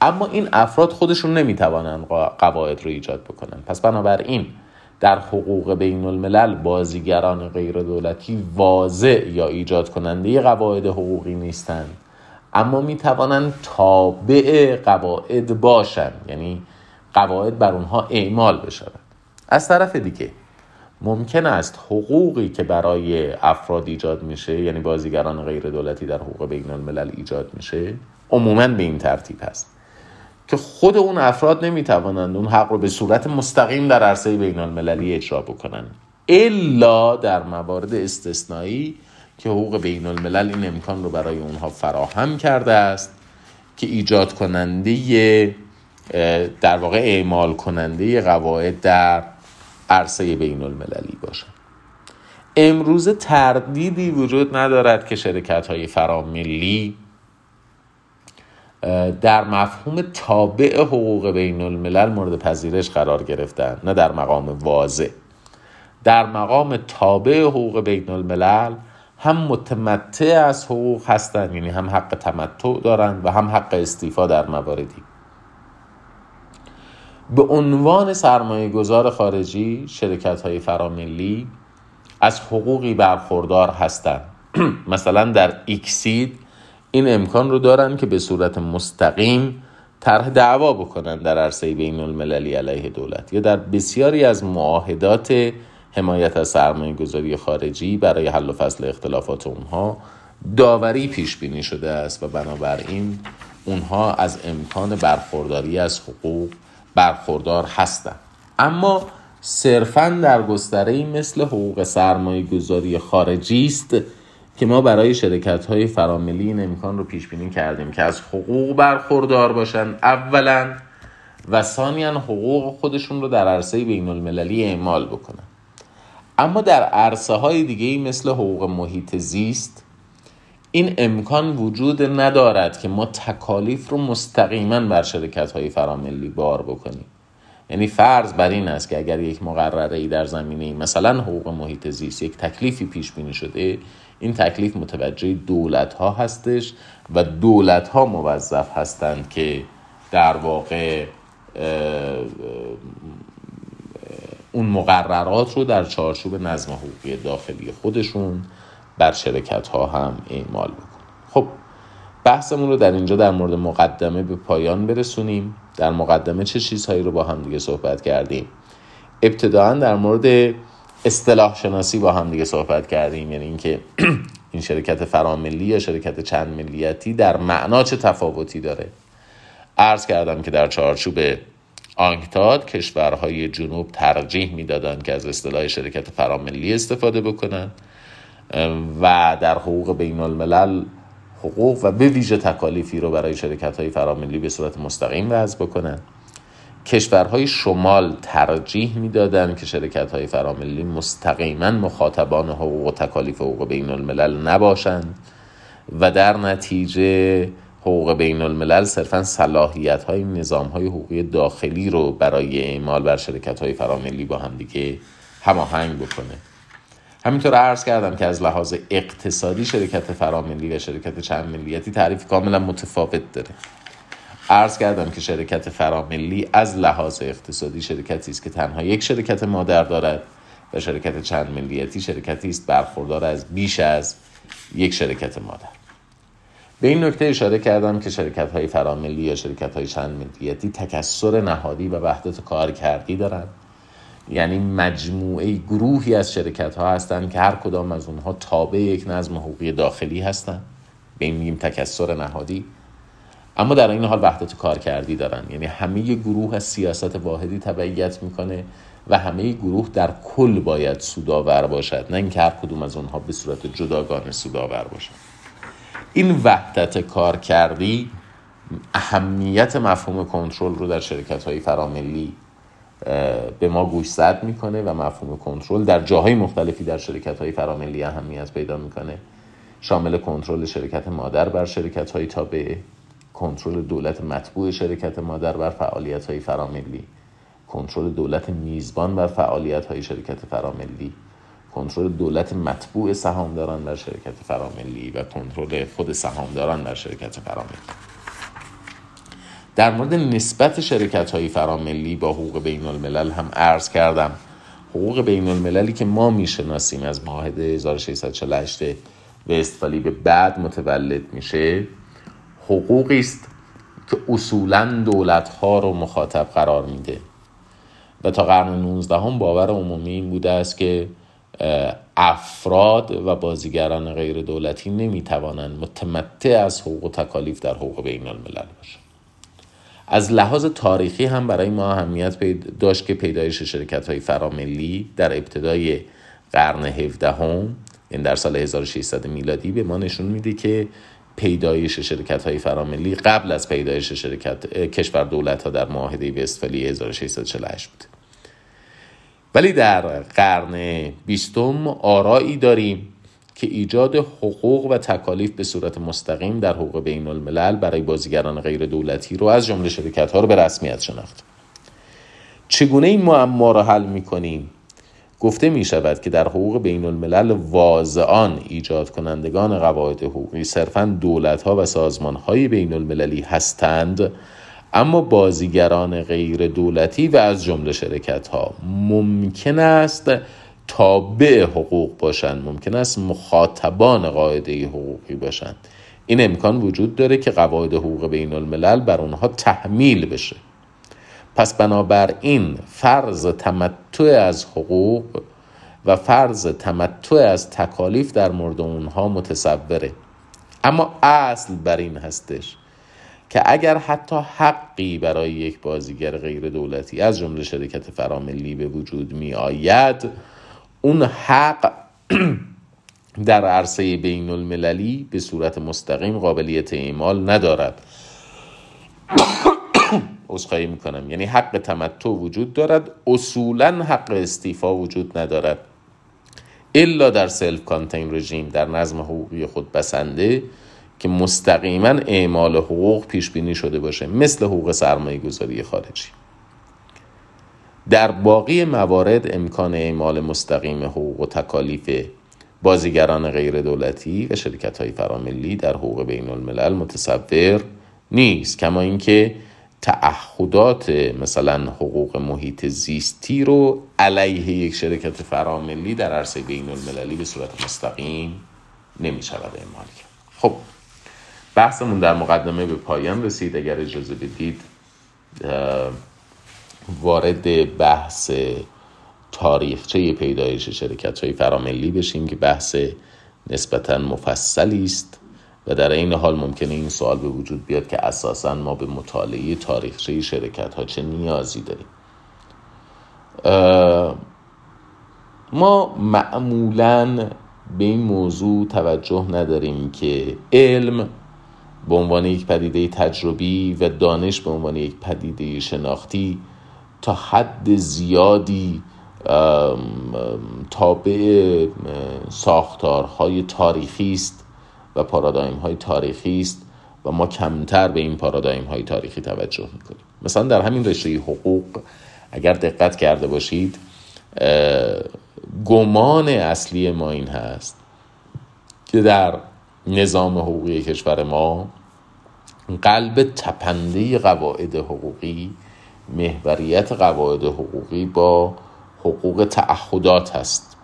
اما این افراد خودشون نمی‌توانند قواعد رو ایجاد بکنن. پس بنابراین در حقوق بین الملل بازیگران غیر دولتی واضع یا ایجاد کننده قواعد حقوقی نیستند. اما می توانند تابع قواعد باشند. یعنی قواعد بر اونها اعمال بشود. از طرف دیگه ممکن است حقوقی که برای افراد ایجاد میشه یعنی بازیگران غیر دولتی در حقوق بین الملل ایجاد میشه عموما به این ترتیب هست. که خود اون افراد نمی‌توانند اون حق رو به صورت مستقیم در عرصه بین المللی اجرا بکنند الا در موارد استثنایی که حقوق بین الملل این امکان رو برای اونها فراهم کرده است که ایجاد کننده در واقع اعمال کننده قواعد در عرصه بین المللی باشد امروز تردیدی وجود ندارد که شرکت های فراملی در مفهوم تابع حقوق بین الملل مورد پذیرش قرار گرفتن نه در مقام واضح. در مقام تابع حقوق بین الملل هم متمتع از حقوق هستند یعنی هم حق تمتع دارند و هم حق استیفا در مواردی. به عنوان سرمایه گذار خارجی شرکت های فراملی از حقوقی برخوردار هستند مثلا در ایکسید این امکان رو دارن که به صورت مستقیم طرح دعوا بکنن در عرصه بین المللی علیه دولت یا در بسیاری از معاهدات حمایت از سرمایه گذاری خارجی برای حل و فصل اختلافات اونها داوری پیش بینی شده است و بنابراین اونها از امکان برخورداری از حقوق برخوردار هستند. اما صرفا در گستره مثل حقوق سرمایه گذاری خارجی است که ما برای شرکت های فراملی این امکان رو پیش بینی کردیم که از حقوق برخوردار باشن اولا و ثانیا حقوق خودشون رو در عرصه بین المللی اعمال بکنن. اما در عرصه های دیگه مثل حقوق محیط زیست این امکان وجود ندارد که ما تکالیف رو مستقیما بر شرکت های فراملی بار بکنیم. یعنی فرض بر این است که اگر یک مقرره ای در زمینه مثلا حقوق محیط زیست یک تکلیفی پیش بینی شده این تکلیف متوجه دولت ها هستش و دولت ها موظف هستند که در واقع اون مقررات رو در چارچوب نظم حقوقی داخلی خودشون بر شرکت ها هم اعمال بکن خب بحثمون رو در اینجا در مورد مقدمه به پایان برسونیم. در مقدمه چه چیزهایی رو با هم دیگه صحبت کردیم؟ ابتداعا در مورد اصطلاح شناسی با هم دیگه صحبت کردیم یعنی اینکه این شرکت فراملی یا شرکت چند ملیتی در معنا چه تفاوتی داره؟ عرض کردم که در چارچوب آنکتاد کشورهای جنوب ترجیح می‌دادند که از اصطلاح شرکت فراملی استفاده بکنن و در حقوق بین الملل حقوق و به ویژه تکالیفی رو برای شرکت های فراملی به صورت مستقیم وضع بکنن. کشورهای شمال ترجیح می‌دادند که شرکت های فراملی مستقیما مخاطبان حقوق و تکالیف حقوق بین الملل نباشند و در نتیجه حقوق بین الملل صرفا صلاحیت های نظام های حقوقی داخلی رو برای اعمال بر شرکت های فراملی با هم دیگه هماهنگ بکنه. همینطور عرض کردم که از لحاظ اقتصادی شرکت فراملی و شرکت چند ملیتی تعریف کاملا متفاوت داره. عرض کردم که شرکت فراملی از لحاظ اقتصادی شرکتی است که تنها یک شرکت مادر دارد و شرکت چند ملیتی شرکتی است برخوردار از بیش از یک شرکت مادر. به این نکته اشاره کردم که شرکت های فراملی یا شرکت های چند ملیتی تکسر نهادی و وحدت کار کردی دارند. یعنی مجموعه گروهی از شرکت ها هستند که هر کدام از اونها تابع یک نظم حقوقی داخلی هستند. به این میگیم تکسر نهادی. اما در این حال وحدت کار کردی دارن. یعنی همه گروه از سیاست واحدی تبعیت می‌کنه و همه گروه در کل باید سودآور باشد. نه اینکه هر کدوم از اونها به صورت جداگانه سودآور باشد این وحدت کار کردی اهمیت مفهوم کنترل رو در شرکت های فراملی به ما گوشزد می‌کنه و مفهوم کنترل در جاهای مختلفی در شرکت های فراملی اهمیت پیدا می‌کنه. شامل کنترل شرکت مادر بر شرکت های تابعه کنترل دولت مطبوع شرکت مادر بر فعالیت های فراملی. کنترل دولت میزبان بر فعالیت های شرکت فراملی. کنترل دولت مطبوع سهامداران بر شرکت فراملی و کنترل خود سهامداران بر شرکت فراملی. در مورد نسبت شرکت های فراملی با حقوق بین الملل هم عرض کردم. حقوق بین المللی که ما می‌شناسیم از معاهده 1648 وستفالی به بعد متولد میشه حقوقی است که اصولا دولت ها رو مخاطب قرار میده. و تا قرن 19 هم باور عمومی این بوده است که افراد و بازیگران غیر دولتی نمی‌توانند متمتع از حقوق و تکالیف در حقوق بین الملل باشند. از لحاظ تاریخی هم برای ما اهمیت داشت که پیدایش شرکت های فراملی در ابتدای قرن 17 هم یعنی در سال 1600 میلادی به ما نشون میده که پیدایش شرکت های فراملی قبل از پیدایش شرکت کشور دولت ها در معاهده وستفالی 1648 بود. ولی در قرن بیستم آرایی داریم که ایجاد حقوق و تکالیف به صورت مستقیم در حقوق بین الملل برای بازیگران غیر دولتی رو از جمله شرکت ها رو به رسمیت شناخت. چگونه این معما را حل می کنیم گفته می شود که در حقوق بین الملل واضعان ایجاد کنندگان قواعد حقوقی صرفا دولت ها و سازمان های بین المللی هستند اما بازیگران غیر دولتی و از جمله شرکت ها ممکن است تابع حقوق باشند ممکن است مخاطبان قاعده حقوقی باشند. این امکان وجود داره که قواعد حقوق بین الملل بر اونها تحمیل بشه. پس بنابراین فرض تمتع از حقوق و فرض تمتع از تکالیف در مورد اونها متصوره. اما اصل بر این هستش که اگر حتی حقی برای یک بازیگر غیر دولتی از جمله شرکت فراملی به وجود می آید اون حق در عرصه بین المللی به صورت مستقیم قابلیت اعمال ندارد. اصخایی می‌کنم. یعنی حق تمتع وجود دارد اصولا حق استیفا وجود ندارد. الا در سلف کانتین رژیم در نظم حقوقی خود بسنده که مستقیما اعمال حقوق پیش بینی شده باشه مثل حقوق سرمایه گذاری خارجی. در باقی موارد امکان اعمال مستقیم حقوق و تکالیف بازیگران غیر دولتی و شرکت های فراملی در حقوق بین الملل متصور نیست. کما اینکه تعهدات مثلا حقوق محیط زیستی رو علیه یک شرکت فراملی در عرصه بین المللی به صورت مستقیم نمی شود اعمال کرد. خب بحثمون در مقدمه به پایان رسید. اگر اجازه بدید وارد بحث تاریخچه پیدایش شرکت های فراملی بشیم که بحث نسبتا مفصلی است. و در این حال ممکنه این سوال به وجود بیاد که اساسا ما به مطالعه تاریخچه شرکت ها چه نیازی داریم. ما معمولا به این موضوع توجه نداریم که علم به عنوان یک پدیده تجربی و دانش به عنوان یک پدیده شناختی تا حد زیادی تابع ساختارهای تاریخی است. و پارادایم های تاریخی است و ما کمتر به این پارادایم های تاریخی توجه می‌کنیم. مثلا در همین رشته حقوق اگر دقت کرده باشید گمان اصلی ما این هست که در نظام حقوقی کشور ما قلب تپنده قواعد حقوقی محوریت قواعد حقوقی با حقوق تعهدات هست.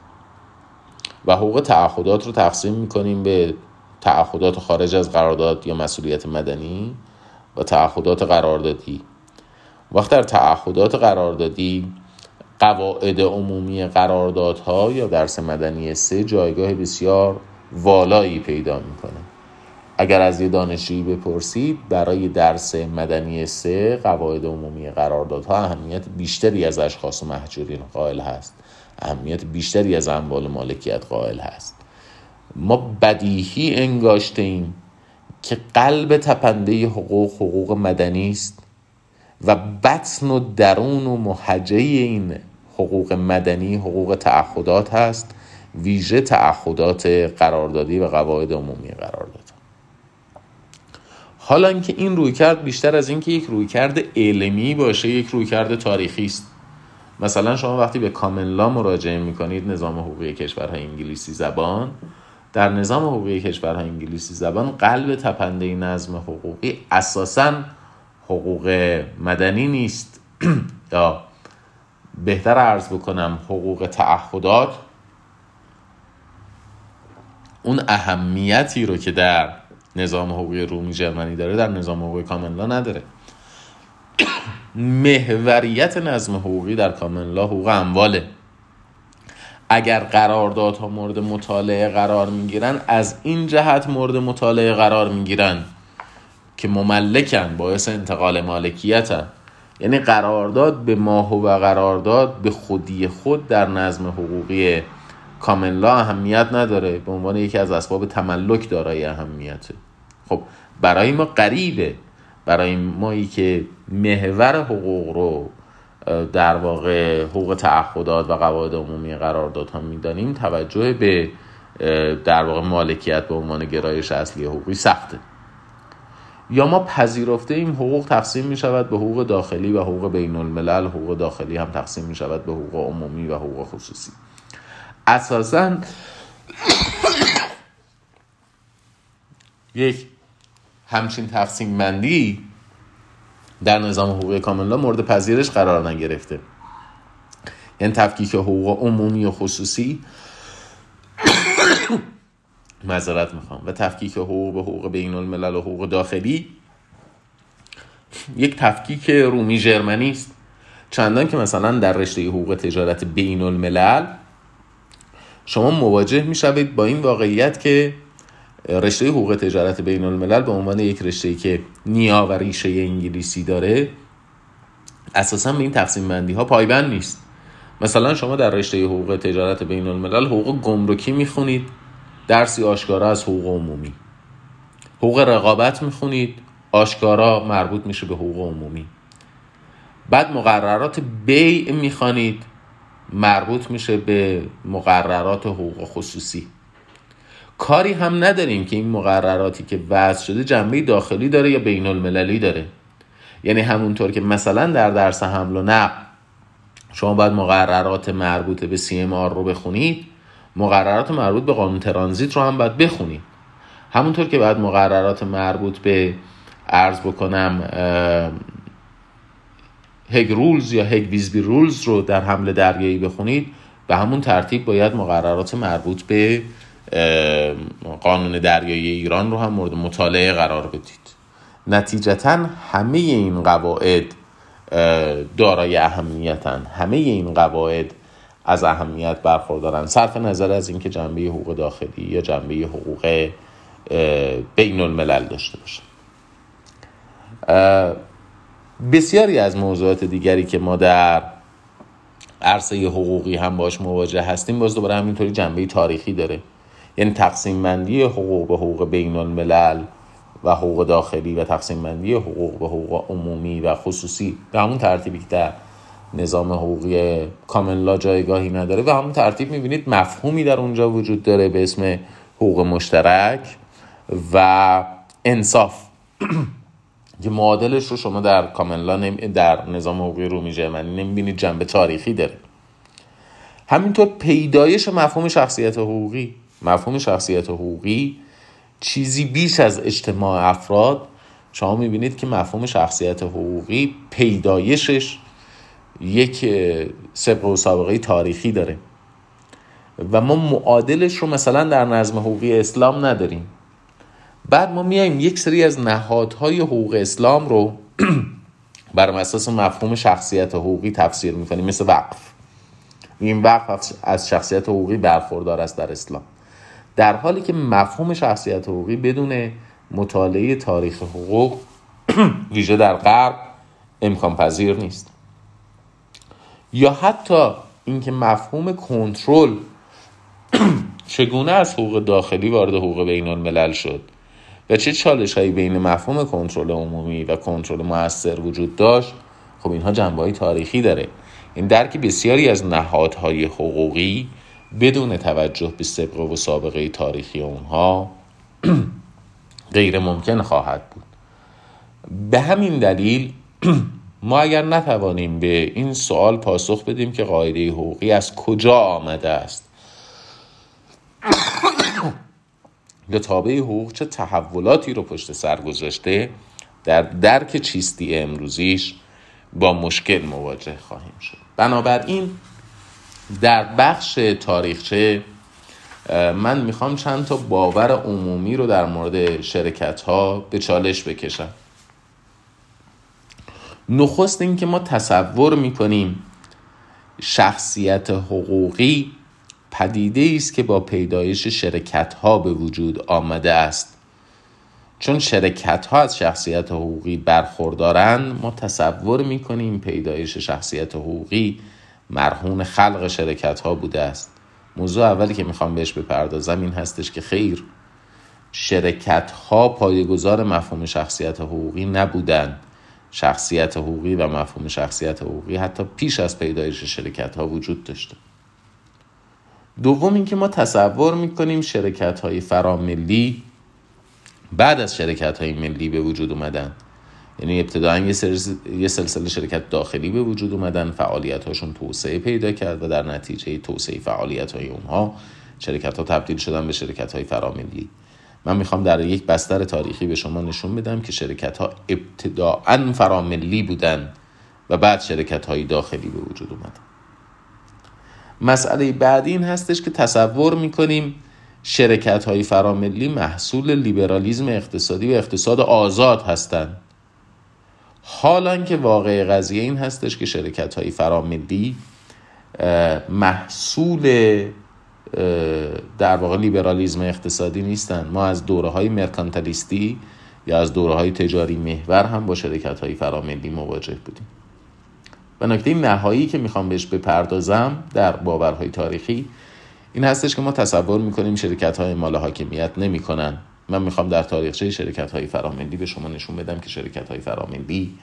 و حقوق تعهدات رو تقسیم می‌کنیم به تعهدات خارج از قرارداد یا مسئولیت مدنی و تعهدات قراردادی. وقت در تعهدات قراردادی قواعد عمومی قراردادها یا درس مدنی سه جایگاه بسیار والایی پیدا می‌کنه. اگر از یه دانشجویی بپرسید برای درس مدنی سه قواعد عمومی قراردادها اهمیت بیشتری از اشخاص و محجورین قائل هست. اهمیت بیشتری از اموال مالکیت قائل هست. ما بدیهی انگاشته ایم که قلب تپنده حقوق حقوق مدنی است و بطن و درون و محجه این حقوق مدنی حقوق تعهدات هست ویژه تعهدات قراردادی و قواعد عمومی قرارداد. حالا اینکه این رویکرد بیشتر از اینکه یک رویکرد علمی باشه یک رویکرد تاریخی است. مثلا شما وقتی به کامن مراجعه می‌کنید نظام حقوقی کشورهای انگلیسی زبان در نظام حقوقی کشورهای انگلیسی زبان قلب تپنده نظم حقوقی اساسا حقوق مدنی نیست. یا بهتر عرض بکنم حقوق تعهدات. اون اهمیتی رو که در نظام حقوقی رومی جرمنی داره در نظام حقوقی کامنلا نداره. محوریت نظم حقوقی در کامنلا حقوق امواله. اگر قراردادها مورد مطالعه قرار می‌گیرن از این جهت مورد مطالعه قرار می‌گیرن که مملکن باعث انتقال مالکیتن. یعنی قرارداد به ماه و قرارداد به خودی خود در نظم حقوقی کاملا اهمیت نداره. به عنوان یکی از اسباب تملک دارای اهمیته خب برای ما قریبه برای مایی که محور حقوق رو در واقع حقوق تعهدات و قواعد عمومی قراردادها می‌دانیم توجه به در واقع مالکیت به عنوان گرایش اصلی حقوقی سخته. یا ما پذیرفته این حقوق تقسیم می شود به حقوق داخلی و حقوق بین الملل حقوق داخلی هم تقسیم می شود به حقوق عمومی و حقوق خصوصی. اساسا یک همچین تقسیم بندی در نظام حقوق کاملا مورد پذیرش قرار نگرفته. یعنی تفکیک حقوق عمومی و خصوصی معذرت می‌خوام. و تفکیک حقوق به حقوق بین الملل و حقوق داخلی یک تفکیک رومی جرمنی است. چندان که مثلا در رشته حقوق تجارت بین الملل شما مواجه می‌شوید با این واقعیت که رشته حقوق تجارت بین الملل به عنوان یک رشته که نیا و ریشه انگلیسی داره اساسا به این تقسیم بندی ها پایبند نیست. مثلا شما در رشته حقوق تجارت بین الملل حقوق گمرکی می‌خونید درسی آشکارا از حقوق عمومی. حقوق رقابت می‌خونید آشکارا مربوط میشه به حقوق عمومی. بعد مقررات بیع می‌خوانید مربوط میشه به مقررات حقوق خصوصی. کاری هم نداریم که این مقرراتی که وضع شده جنبه داخلی داره یا بین المللی داره. یعنی همونطور که مثلا در درس حمل و نقل شما باید مقررات مربوط به سی رو بخونید مقررات مربوط به قانون ترانزیت رو هم باید بخونید. همونطور که باید مقررات مربوط به ارز بکنم هگ رولز یا هگ ویزبی رولز رو در حمله دریایی بخونید به همون ترتیب باید مقررات مربوط به قانون دریایی ایران رو هم مورد مطالعه قرار بدید. نتیجتا همه این قواعد دارای اهمیتن همه این قواعد از اهمیت برخوردارن. صرف نظر از اینکه جنبه حقوق داخلی یا جنبه حقوق بین الملل داشته باشه. بسیاری از موضوعات دیگری که ما در عرصه حقوقی هم باش مواجه هستیم باز دوباره همینطوری جنبه تاریخی داره. یعنی تقسیم بندی حقوق به حقوق بین الملل و حقوق داخلی و تقسیم بندی حقوق به حقوق عمومی و خصوصی به همون ترتیبی که در نظام حقوقی کاملا جایگاهی نداره و همون ترتیب می‌بینید مفهومی در اونجا وجود داره به اسم حقوق مشترک و انصاف. که معادلش رو شما در کاملا در نظام حقوقی رومی جرمنی نمی‌بینید جنبه تاریخی داره. همینطور پیدایش مفهوم شخصیت حقوقی مفهوم شخصیت حقوقی چیزی بیش از اجتماع افراد شما می‌بینید که مفهوم شخصیت حقوقی پیدایشش یک سبق و سابقه تاریخی داره. و ما معادلش رو مثلا در نظم حقوقی اسلام نداریم. بعد ما میایم یک سری از نهادهای حقوق اسلام رو بر اساس مفهوم شخصیت حقوقی تفسیر می‌کنیم مثل وقف. این وقف از شخصیت حقوقی برخوردار است در اسلام. در حالی که مفهوم شخصیت حقوقی بدون مطالعه تاریخ حقوق ویژه در غرب امکان پذیر نیست. یا حتی اینکه مفهوم کنترل چگونه از حقوق داخلی وارد حقوق بین الملل شد و چه چالش هایی بین مفهوم کنترل عمومی و کنترل موثر وجود داشت خب اینها جنبه تاریخی داره. این درک بسیاری از نهادهای حقوقی بدون توجه به سبقه و سابقه تاریخی اونها غیر ممکن خواهد بود. به همین دلیل ما اگر نتوانیم به این سوال پاسخ بدیم که قاعده حقوقی از کجا آمده است. یا تابع حقوق چه تحولاتی رو پشت سر گذاشته؟ در درک چیستی امروزیش با مشکل مواجه خواهیم شد. بنابراین در بخش تاریخچه من می‌خوام چند تا باور عمومی رو در مورد شرکت ها به چالش بکشم. نخست این که ما تصور می‌کنیم شخصیت حقوقی پدیده است که با پیدایش شرکت ها به وجود آمده است. چون شرکت ها از شخصیت حقوقی برخوردارند ما تصور می‌کنیم پیدایش شخصیت حقوقی مرهون خلق شرکت ها بوده است. موضوع اولی که می‌خوام بهش بپردازم این هستش که خیر شرکت ها پایگذار مفهوم شخصیت حقوقی نبودند شخصیت حقوقی و مفهوم شخصیت حقوقی حتی پیش از پیدایش شرکت ها وجود داشته. دوم اینکه ما تصور می‌کنیم شرکت های فراملی بعد از شرکت های ملی به وجود اومدن. یعنی ابتداعا یه, یه سلسله شرکت داخلی به وجود اومدن فعالیت هاشون توسعه پیدا کرد و در نتیجه توسعه فعالیت های اونها شرکت ها تبدیل شدن به شرکت های فراملی. من می‌خوام در یک بستر تاریخی به شما نشون بدم که شرکت ها ابتداعا فراملی بودن و بعد شرکت های داخلی به وجود اومدن. مسئله بعدی این هستش که تصور می‌کنیم شرکت های فراملی محصول لیبرالیزم اقتصادی و اقتصاد آزاد هستند حالا که واقع قضیه این هستش که شرکت های فراملی محصول در واقع لیبرالیزم اقتصادی نیستند ما از دوره های مرکانتالیستی یا از دوره های تجاری محور هم با شرکت های فراملی مواجه بودیم. و نکته نهایی که می‌خوام بهش بپردازم در باورهای تاریخی این هستش که ما تصور می‌کنیم شرکت های مال حاکمیت نمی‌کنن. من می‌خوام در تاریخچه شرکت های فراملی به شما نشون بدم که شرکت های فراملی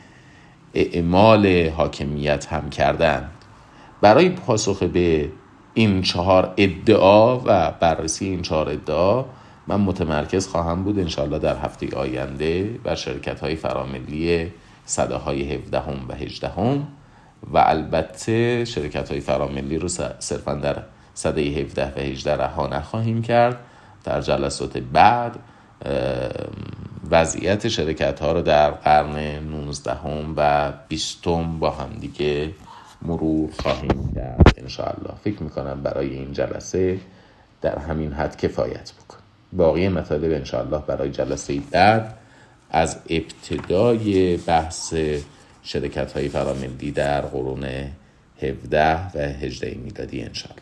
اعمال حاکمیت هم کردن. برای پاسخ به این چهار ادعا و بررسی این چهار ادعا من متمرکز خواهم بود انشاءالله در هفته آینده بر شرکت های فراملی صده های 17 و 18 هم و البته شرکت های فراملی رو صرفا در صده 17 و 18 رها نخواهیم کرد. در جلسات بعد وضعیت شرکت ها رو در قرن 19 هم و 20 با هم دیگه مرور خواهیم کرد انشاءالله. فکر می‌کنم برای این جلسه در همین حد کفایت بکن باقی مطالب انشاءالله برای جلسه بعد از ابتدای بحث شرکت های فرامندی در قرون 17 و 18 میلادی انشاءالله.